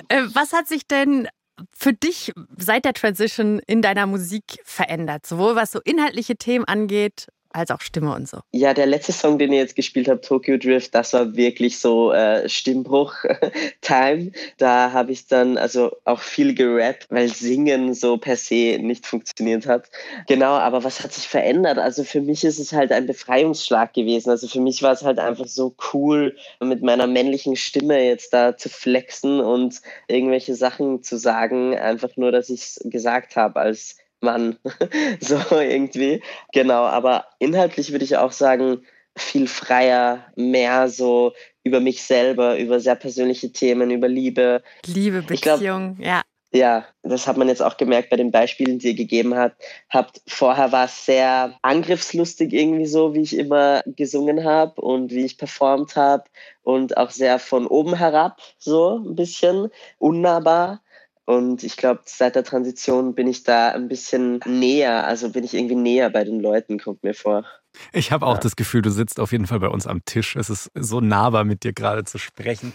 Äh, was hat sich denn für dich seit der Transition in deiner Musik verändert? Sowohl was so inhaltliche Themen angeht, als auch Stimme und so. Ja, der letzte Song, den ihr jetzt gespielt habt, Tokyo Drift, das war wirklich so äh, Stimmbruch-Time. Da habe ich dann also auch viel gerappt, weil Singen so per se nicht funktioniert hat. Genau, aber was hat sich verändert? Also für mich ist es halt ein Befreiungsschlag gewesen. Also für mich war es halt einfach so cool, mit meiner männlichen Stimme jetzt da zu flexen und irgendwelche Sachen zu sagen, einfach nur, dass ich es gesagt habe als Mann. so irgendwie. Genau, aber inhaltlich würde ich auch sagen, viel freier, mehr so über mich selber, über sehr persönliche Themen, über Liebe. Liebe, Beziehung, glaub, ja. Ja, das hat man jetzt auch gemerkt bei den Beispielen, die ihr gegeben habt. habt. Vorher war es sehr angriffslustig irgendwie so, wie ich immer gesungen habe und wie ich performt habe und auch sehr von oben herab so ein bisschen unnahbar. Und ich glaube, seit der Transition bin ich da ein bisschen näher, also bin ich irgendwie näher bei den Leuten, kommt mir vor. Ich habe auch ja. das Gefühl, du sitzt auf jeden Fall bei uns am Tisch. Es ist so nahbar, mit dir gerade zu sprechen.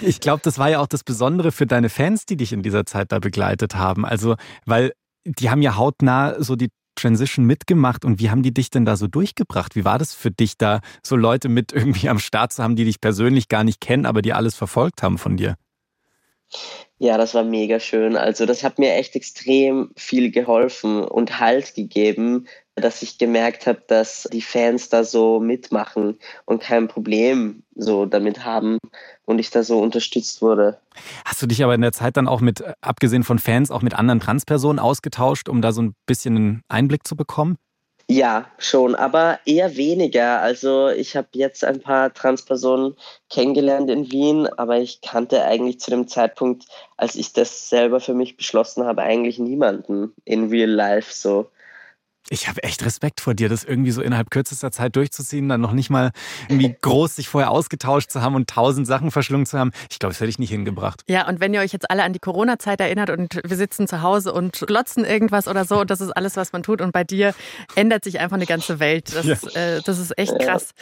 Ich glaube, das war ja auch das Besondere für deine Fans, die dich in dieser Zeit da begleitet haben. Also, weil die haben ja hautnah so die Transition mitgemacht und wie haben die dich denn da so durchgebracht? Wie war das für dich da, so Leute mit irgendwie am Start zu haben, die dich persönlich gar nicht kennen, aber die alles verfolgt haben von dir? Ja, das war mega schön. Also das hat mir echt extrem viel geholfen und Halt gegeben, dass ich gemerkt habe, dass die Fans da so mitmachen und kein Problem so damit haben und ich da so unterstützt wurde. Hast du dich aber in der Zeit dann auch mit, abgesehen von Fans, auch mit anderen Transpersonen ausgetauscht, um da so ein bisschen einen Einblick zu bekommen? Ja, schon, aber eher weniger. Also ich habe jetzt ein paar Transpersonen kennengelernt in Wien, aber ich kannte eigentlich zu dem Zeitpunkt, als ich das selber für mich beschlossen habe, eigentlich niemanden in Real Life so. Ich habe echt Respekt vor dir, das irgendwie so innerhalb kürzester Zeit durchzuziehen, dann noch nicht mal irgendwie groß sich vorher ausgetauscht zu haben und tausend Sachen verschlungen zu haben. Ich glaube, das hätte ich nicht hingebracht. Ja, und wenn ihr euch jetzt alle an die Corona-Zeit erinnert und wir sitzen zu Hause und glotzen irgendwas oder so, und das ist alles, was man tut. Und bei dir ändert sich einfach eine ganze Welt. Das, ja. äh, das ist echt krass.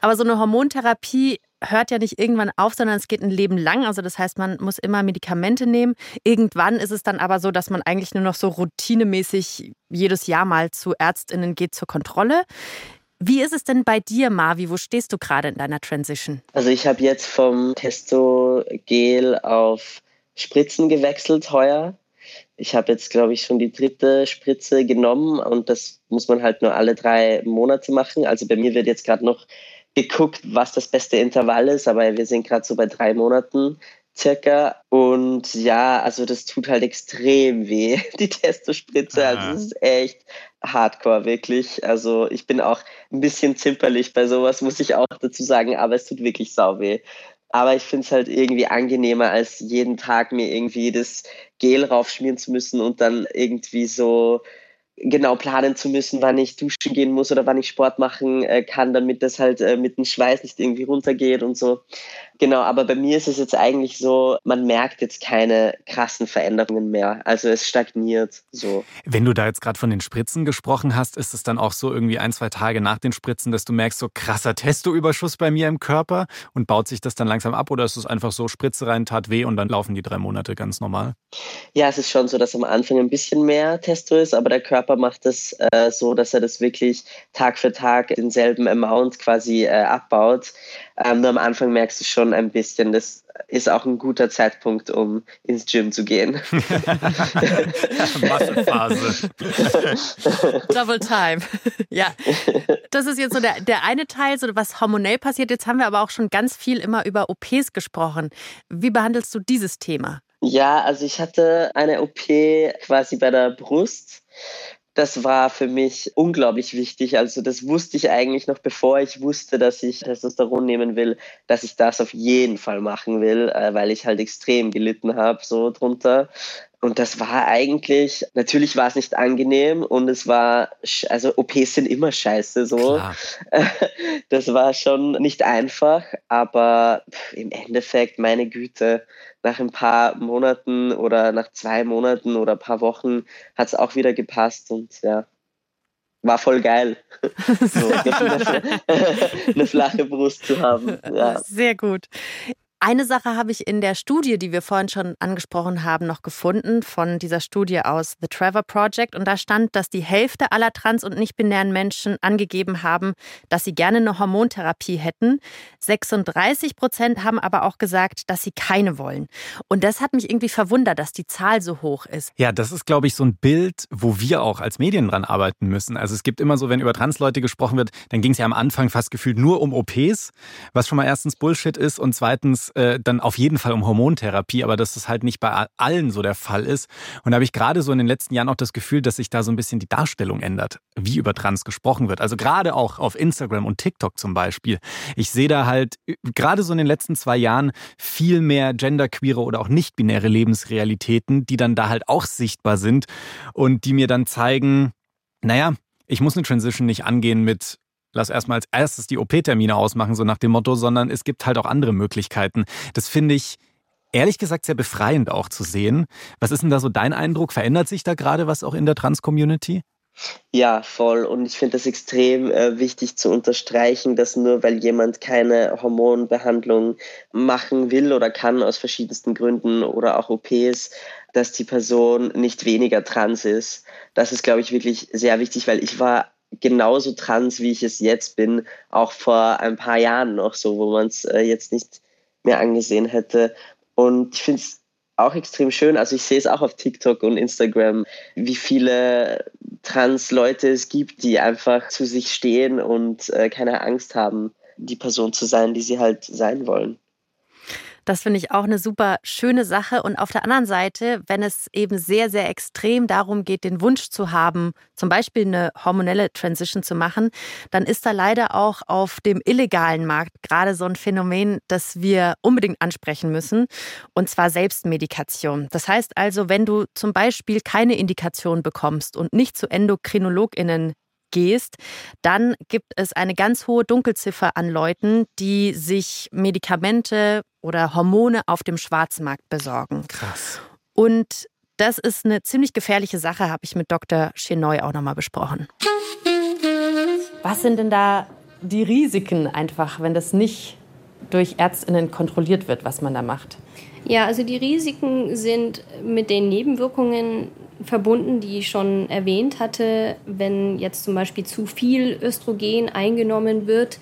Aber so eine Hormontherapie hört ja nicht irgendwann auf, sondern es geht ein Leben lang. Also das heißt, man muss immer Medikamente nehmen. Irgendwann ist es dann aber so, dass man eigentlich nur noch so routinemäßig jedes Jahr mal zu Ärztinnen geht zur Kontrolle. Wie ist es denn bei dir, Marvi? Wo stehst du gerade in deiner Transition? Also ich habe jetzt vom Testo-Gel auf Spritzen gewechselt heuer. Ich habe jetzt, glaube ich, schon die dritte Spritze genommen und das muss man halt nur alle drei Monate machen. Also bei mir wird jetzt gerade noch geguckt, was das beste Intervall ist, aber wir sind gerade so bei drei Monaten circa. Und ja, also das tut halt extrem weh, die Testospritze. Also es ist echt hardcore, wirklich. Also ich bin auch ein bisschen zimperlich bei sowas, muss ich auch dazu sagen, aber es tut wirklich sau weh. Aber ich finde es halt irgendwie angenehmer, als jeden Tag mir irgendwie das Gel raufschmieren zu müssen und dann irgendwie so genau planen zu müssen, wann ich duschen gehen muss oder wann ich Sport machen äh, kann, damit das halt äh, mit dem Schweiß nicht irgendwie runtergeht und so. Genau, aber bei mir ist es jetzt eigentlich so, man merkt jetzt keine krassen Veränderungen mehr. Also es stagniert so. Wenn du da jetzt gerade von den Spritzen gesprochen hast, ist es dann auch so irgendwie ein, zwei Tage nach den Spritzen, dass du merkst, so krasser Testoüberschuss bei mir im Körper und baut sich das dann langsam ab oder ist es einfach so, Spritze rein, tat weh und dann laufen die drei Monate ganz normal? Ja, es ist schon so, dass am Anfang ein bisschen mehr Testo ist, aber der Körper macht es äh, so, dass er das wirklich Tag für Tag denselben Amount quasi äh, abbaut. Ähm, nur am Anfang merkst du schon ein bisschen, das ist auch ein guter Zeitpunkt, um ins Gym zu gehen. Massephase. Double time. ja. Das ist jetzt so der, der eine Teil, so was hormonell passiert. Jetzt haben wir aber auch schon ganz viel immer über OPs gesprochen. Wie behandelst du dieses Thema? Ja, also ich hatte eine OP quasi bei der Brust das war für mich unglaublich wichtig. Also das wusste ich eigentlich noch, bevor ich wusste, dass ich Testosteron nehmen will, dass ich das auf jeden Fall machen will, äh, weil ich halt extrem gelitten habe so drunter. Und das war eigentlich, natürlich war es nicht angenehm und es war, also OPs sind immer scheiße so. Klar. Das war schon nicht einfach, aber im Endeffekt, meine Güte, nach ein paar Monaten oder nach zwei Monaten oder ein paar Wochen hat es auch wieder gepasst und ja, war voll geil, so, eine, eine, flache Brust zu haben. Ja. Sehr gut. Eine Sache habe ich in der Studie, die wir vorhin schon angesprochen haben, noch gefunden, von dieser Studie aus The Trevor Project. Und da stand, dass die Hälfte aller trans- und nicht-binären Menschen angegeben haben, dass sie gerne eine Hormontherapie hätten. 36 Prozent haben aber auch gesagt, dass sie keine wollen. Und das hat mich irgendwie verwundert, dass die Zahl so hoch ist. Ja, das ist, glaube ich, so ein Bild, wo wir auch als Medien dran arbeiten müssen. Also es gibt immer so, wenn über Transleute gesprochen wird, dann ging es ja am Anfang fast gefühlt nur um OPs, was schon mal erstens Bullshit ist und zweitens äh, dann auf jeden Fall um Hormontherapie, aber dass das halt nicht bei allen so der Fall ist. Und da habe ich gerade so in den letzten Jahren auch das Gefühl, dass sich da so ein bisschen die Darstellung ändert, wie über Trans gesprochen wird. Also gerade auch auf Instagram und TikTok zum Beispiel. Ich sehe da halt gerade so in den letzten zwei Jahren viel mehr genderqueere oder auch nicht-binäre Lebensrealitäten, die dann da halt auch sichtbar sind und die mir dann zeigen, naja, ich muss eine Transition nicht angehen mit lass erstmal als erstes die OP-Termine ausmachen, so nach dem Motto, sondern es gibt halt auch andere Möglichkeiten. Das finde ich ehrlich gesagt sehr befreiend auch zu sehen. Was ist denn da so dein Eindruck? Verändert sich da gerade was auch in der Trans-Community? Ja, voll. Und ich finde das extrem äh, wichtig zu unterstreichen, dass nur weil jemand keine Hormonbehandlung machen will oder kann aus verschiedensten Gründen oder auch OPs, dass die Person nicht weniger trans ist. Das ist, glaube ich, wirklich sehr wichtig, weil ich war genauso trans, wie ich es jetzt bin, auch vor ein paar Jahren noch so, wo man es äh, jetzt nicht mehr angesehen hätte. Und ich finde es auch extrem schön, also ich sehe es auch auf TikTok und Instagram, wie viele Trans-Leute es gibt, die einfach zu sich stehen und äh, keine Angst haben, die Person zu sein, die sie halt sein wollen. Das finde ich auch eine super schöne Sache. Und auf der anderen Seite, wenn es eben sehr, sehr extrem darum geht, den Wunsch zu haben, zum Beispiel eine hormonelle Transition zu machen, dann ist da leider auch auf dem illegalen Markt gerade so ein Phänomen, das wir unbedingt ansprechen müssen, und zwar Selbstmedikation. Das heißt also, wenn du zum Beispiel keine Indikation bekommst und nicht zu EndokrinologInnen gehst, dann gibt es eine ganz hohe Dunkelziffer an Leuten, die sich Medikamente oder Hormone auf dem Schwarzmarkt besorgen. Krass. Und das ist eine ziemlich gefährliche Sache, habe ich mit Dr. Chenoy auch nochmal besprochen. Was sind denn da die Risiken einfach, wenn das nicht durch Ärztinnen kontrolliert wird, was man da macht? Ja, also die Risiken sind mit den Nebenwirkungen verbunden, die ich schon erwähnt hatte. Wenn jetzt zum Beispiel zu viel Östrogen eingenommen wird,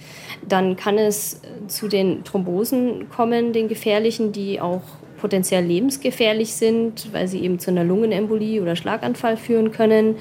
dann kann es zu den Thrombosen kommen, den gefährlichen, die auch potenziell lebensgefährlich sind, weil sie eben zu einer Lungenembolie oder Schlaganfall führen können.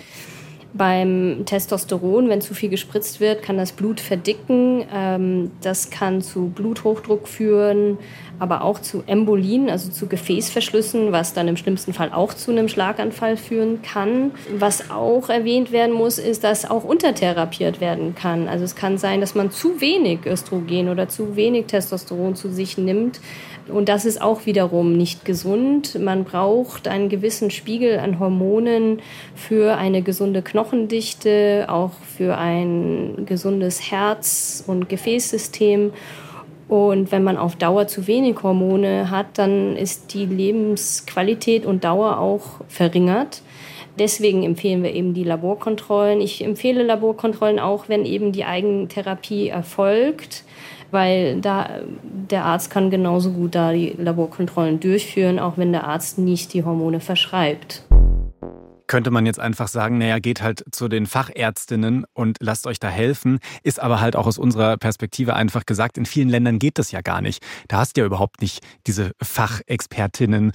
Beim Testosteron, wenn zu viel gespritzt wird, kann das Blut verdicken. Ähm, das kann zu Bluthochdruck führen, aber auch zu Embolien, also zu Gefäßverschlüssen, was dann im schlimmsten Fall auch zu einem Schlaganfall führen kann. Was auch erwähnt werden muss, ist, dass auch untertherapiert werden kann. Also es kann sein, dass man zu wenig Östrogen oder zu wenig Testosteron zu sich nimmt. Und das ist auch wiederum nicht gesund. Man braucht einen gewissen Spiegel an Hormonen für eine gesunde Knochendichte, auch für ein gesundes Herz- und Gefäßsystem. Und wenn man auf Dauer zu wenig Hormone hat, dann ist die Lebensqualität und Dauer auch verringert. Deswegen empfehlen wir eben die Laborkontrollen. Ich empfehle Laborkontrollen auch, wenn eben die Eigentherapie erfolgt, weil da der Arzt kann genauso gut da die Laborkontrollen durchführen, auch wenn der Arzt nicht die Hormone verschreibt könnte man jetzt einfach sagen, naja, geht halt zu den Fachärztinnen und lasst euch da helfen. Ist aber halt auch aus unserer Perspektive einfach gesagt, in vielen Ländern geht das ja gar nicht. Da hast du ja überhaupt nicht diese Fachexpertinnen,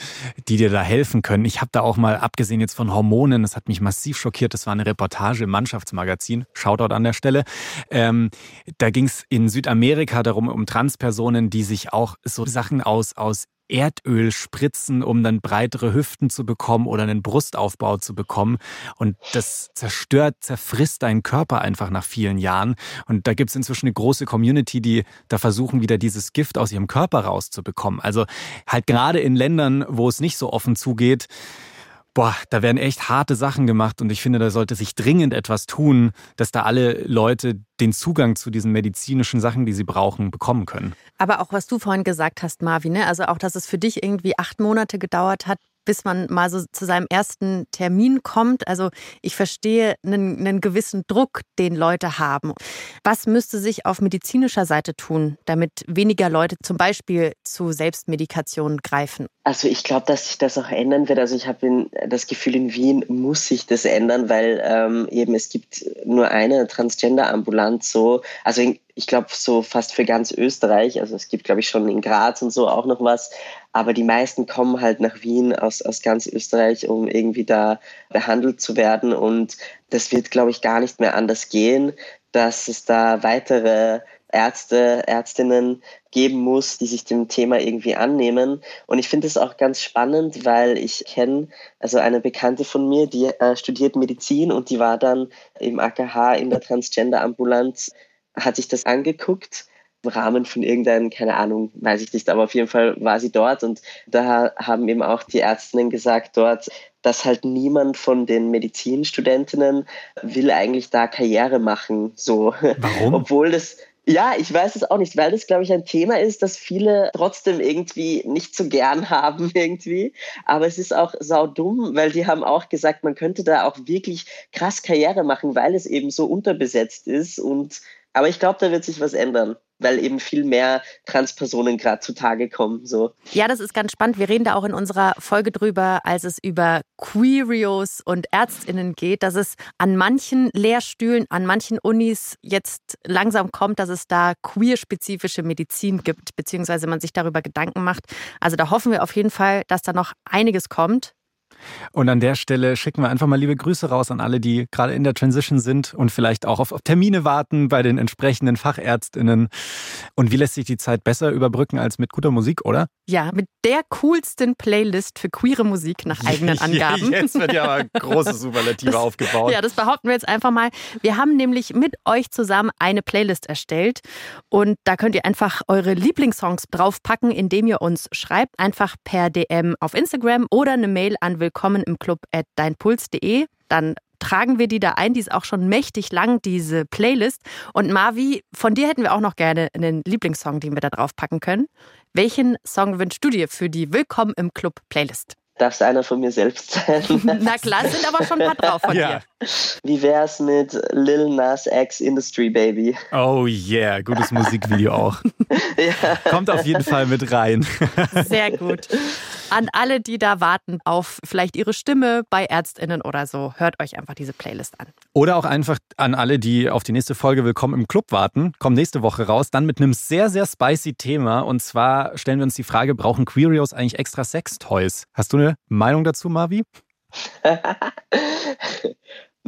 die dir da helfen können. Ich habe da auch mal, abgesehen jetzt von Hormonen, das hat mich massiv schockiert, das war eine Reportage im Mannschaftsmagazin, Shoutout an der Stelle. Ähm, da ging es in Südamerika darum, um Transpersonen, die sich auch so Sachen aus, aus Erdöl spritzen, um dann breitere Hüften zu bekommen oder einen Brustaufbau zu bekommen. Und das zerstört, zerfrisst deinen Körper einfach nach vielen Jahren. Und da gibt es inzwischen eine große Community, die da versuchen, wieder dieses Gift aus ihrem Körper rauszubekommen. Also halt gerade in Ländern, wo es nicht so offen zugeht, Boah, da werden echt harte Sachen gemacht und ich finde, da sollte sich dringend etwas tun, dass da alle Leute den Zugang zu diesen medizinischen Sachen, die sie brauchen, bekommen können. Aber auch was du vorhin gesagt hast, Marvin, ne? also auch, dass es für dich irgendwie acht Monate gedauert hat, bis man mal so zu seinem ersten Termin kommt. Also ich verstehe einen, einen gewissen Druck, den Leute haben. Was müsste sich auf medizinischer Seite tun, damit weniger Leute zum Beispiel zu Selbstmedikation greifen? Also ich glaube, dass sich das auch ändern wird. Also ich habe das Gefühl, in Wien muss sich das ändern, weil ähm, eben es gibt nur eine Transgender-Ambulanz so. Also in, ich glaube, so fast für ganz Österreich. Also es gibt, glaube ich, schon in Graz und so auch noch was. Aber die meisten kommen halt nach Wien aus, aus ganz Österreich, um irgendwie da behandelt zu werden. Und das wird, glaube ich, gar nicht mehr anders gehen, dass es da weitere Ärzte, Ärztinnen geben muss, die sich dem Thema irgendwie annehmen. Und ich finde es auch ganz spannend, weil ich kenne also eine Bekannte von mir, die äh, studiert Medizin und die war dann im AKH in der Transgender-Ambulanz hat sich das angeguckt Rahmen von irgendeinem, keine Ahnung, weiß ich nicht, aber auf jeden Fall war sie dort und da haben eben auch die Ärztinnen gesagt dort, dass halt niemand von den Medizinstudentinnen will eigentlich da Karriere machen, so. Warum? Obwohl das, ja, ich weiß es auch nicht, weil das, glaube ich, ein Thema ist, das viele trotzdem irgendwie nicht so gern haben irgendwie. Aber es ist auch saudumm, weil die haben auch gesagt, man könnte da auch wirklich krass Karriere machen, weil es eben so unterbesetzt ist und aber ich glaube, da wird sich was ändern, weil eben viel mehr Transpersonen gerade zutage kommen. So. Ja, das ist ganz spannend. Wir reden da auch in unserer Folge drüber, als es über Queerios und ÄrztInnen geht, dass es an manchen Lehrstühlen, an manchen Unis jetzt langsam kommt, dass es da queer-spezifische Medizin gibt, beziehungsweise man sich darüber Gedanken macht. Also da hoffen wir auf jeden Fall, dass da noch einiges kommt. Und an der Stelle schicken wir einfach mal liebe Grüße raus an alle, die gerade in der Transition sind und vielleicht auch auf, Termine warten bei den entsprechenden Fachärztinnen. Und wie lässt sich die Zeit besser überbrücken als mit guter Musik, oder? Ja, mit der coolsten Playlist für queere Musik nach eigenen Angaben. Jetzt wird ja aber große Superlative das, aufgebaut. Ja, das behaupten wir jetzt einfach mal. Wir haben nämlich mit euch zusammen eine Playlist erstellt und da könnt ihr einfach eure Lieblingssongs draufpacken, indem ihr uns schreibt, einfach per DM auf Instagram oder eine Mail an willkommen im Club at deinpuls.de. Dann tragen wir die da ein. Die ist auch schon mächtig lang, diese Playlist. Und Mavi, von dir hätten wir auch noch gerne einen Lieblingssong, den wir da drauf packen können. Welchen Song wünschst du dir für die Willkommen im Club Playlist? Darf es einer von mir selbst sein? Na klar, sind aber schon ein paar drauf von ja. dir. Wie wär's mit Lil Nas X Industry Baby? Oh yeah, gutes Musikvideo auch. ja. Kommt auf jeden Fall mit rein. Sehr gut. An alle, die da warten auf vielleicht ihre Stimme bei ÄrztInnen oder so, hört euch einfach diese Playlist an. Oder auch einfach an alle, die auf die nächste Folge Willkommen im Club warten. Kommt nächste Woche raus, dann mit einem sehr, sehr spicy Thema. Und zwar stellen wir uns die Frage, brauchen Queerios eigentlich extra Sextoys? Hast du eine Meinung dazu, Marvi?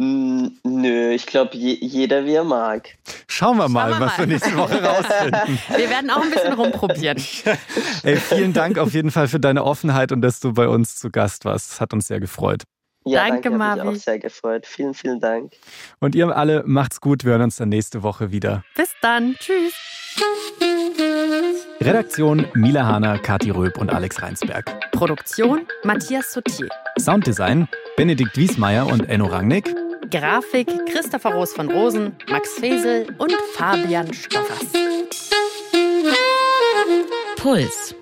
Nö, ich glaube, je, jeder wie er mag. Schauen wir mal, Schauen wir was mal. wir nächste Woche rausfinden. Wir werden auch ein bisschen rumprobieren. Ey, vielen Dank auf jeden Fall für deine Offenheit und dass du bei uns zu Gast warst. Das hat uns sehr gefreut. Ja, danke, danke Marvi. Mich auch sehr gefreut. Vielen, vielen Dank. Und ihr alle macht's gut. Wir hören uns dann nächste Woche wieder. Bis dann. Tschüss. Redaktion Mila Hahner, Kathi Röb und Alex Reinsberg. Produktion Matthias Soutier. Sounddesign Benedikt Wiesmeier und Enno Rangnick. Grafik Christopher Roos von Rosen, Max Fesel und Fabian Stoffers. Puls.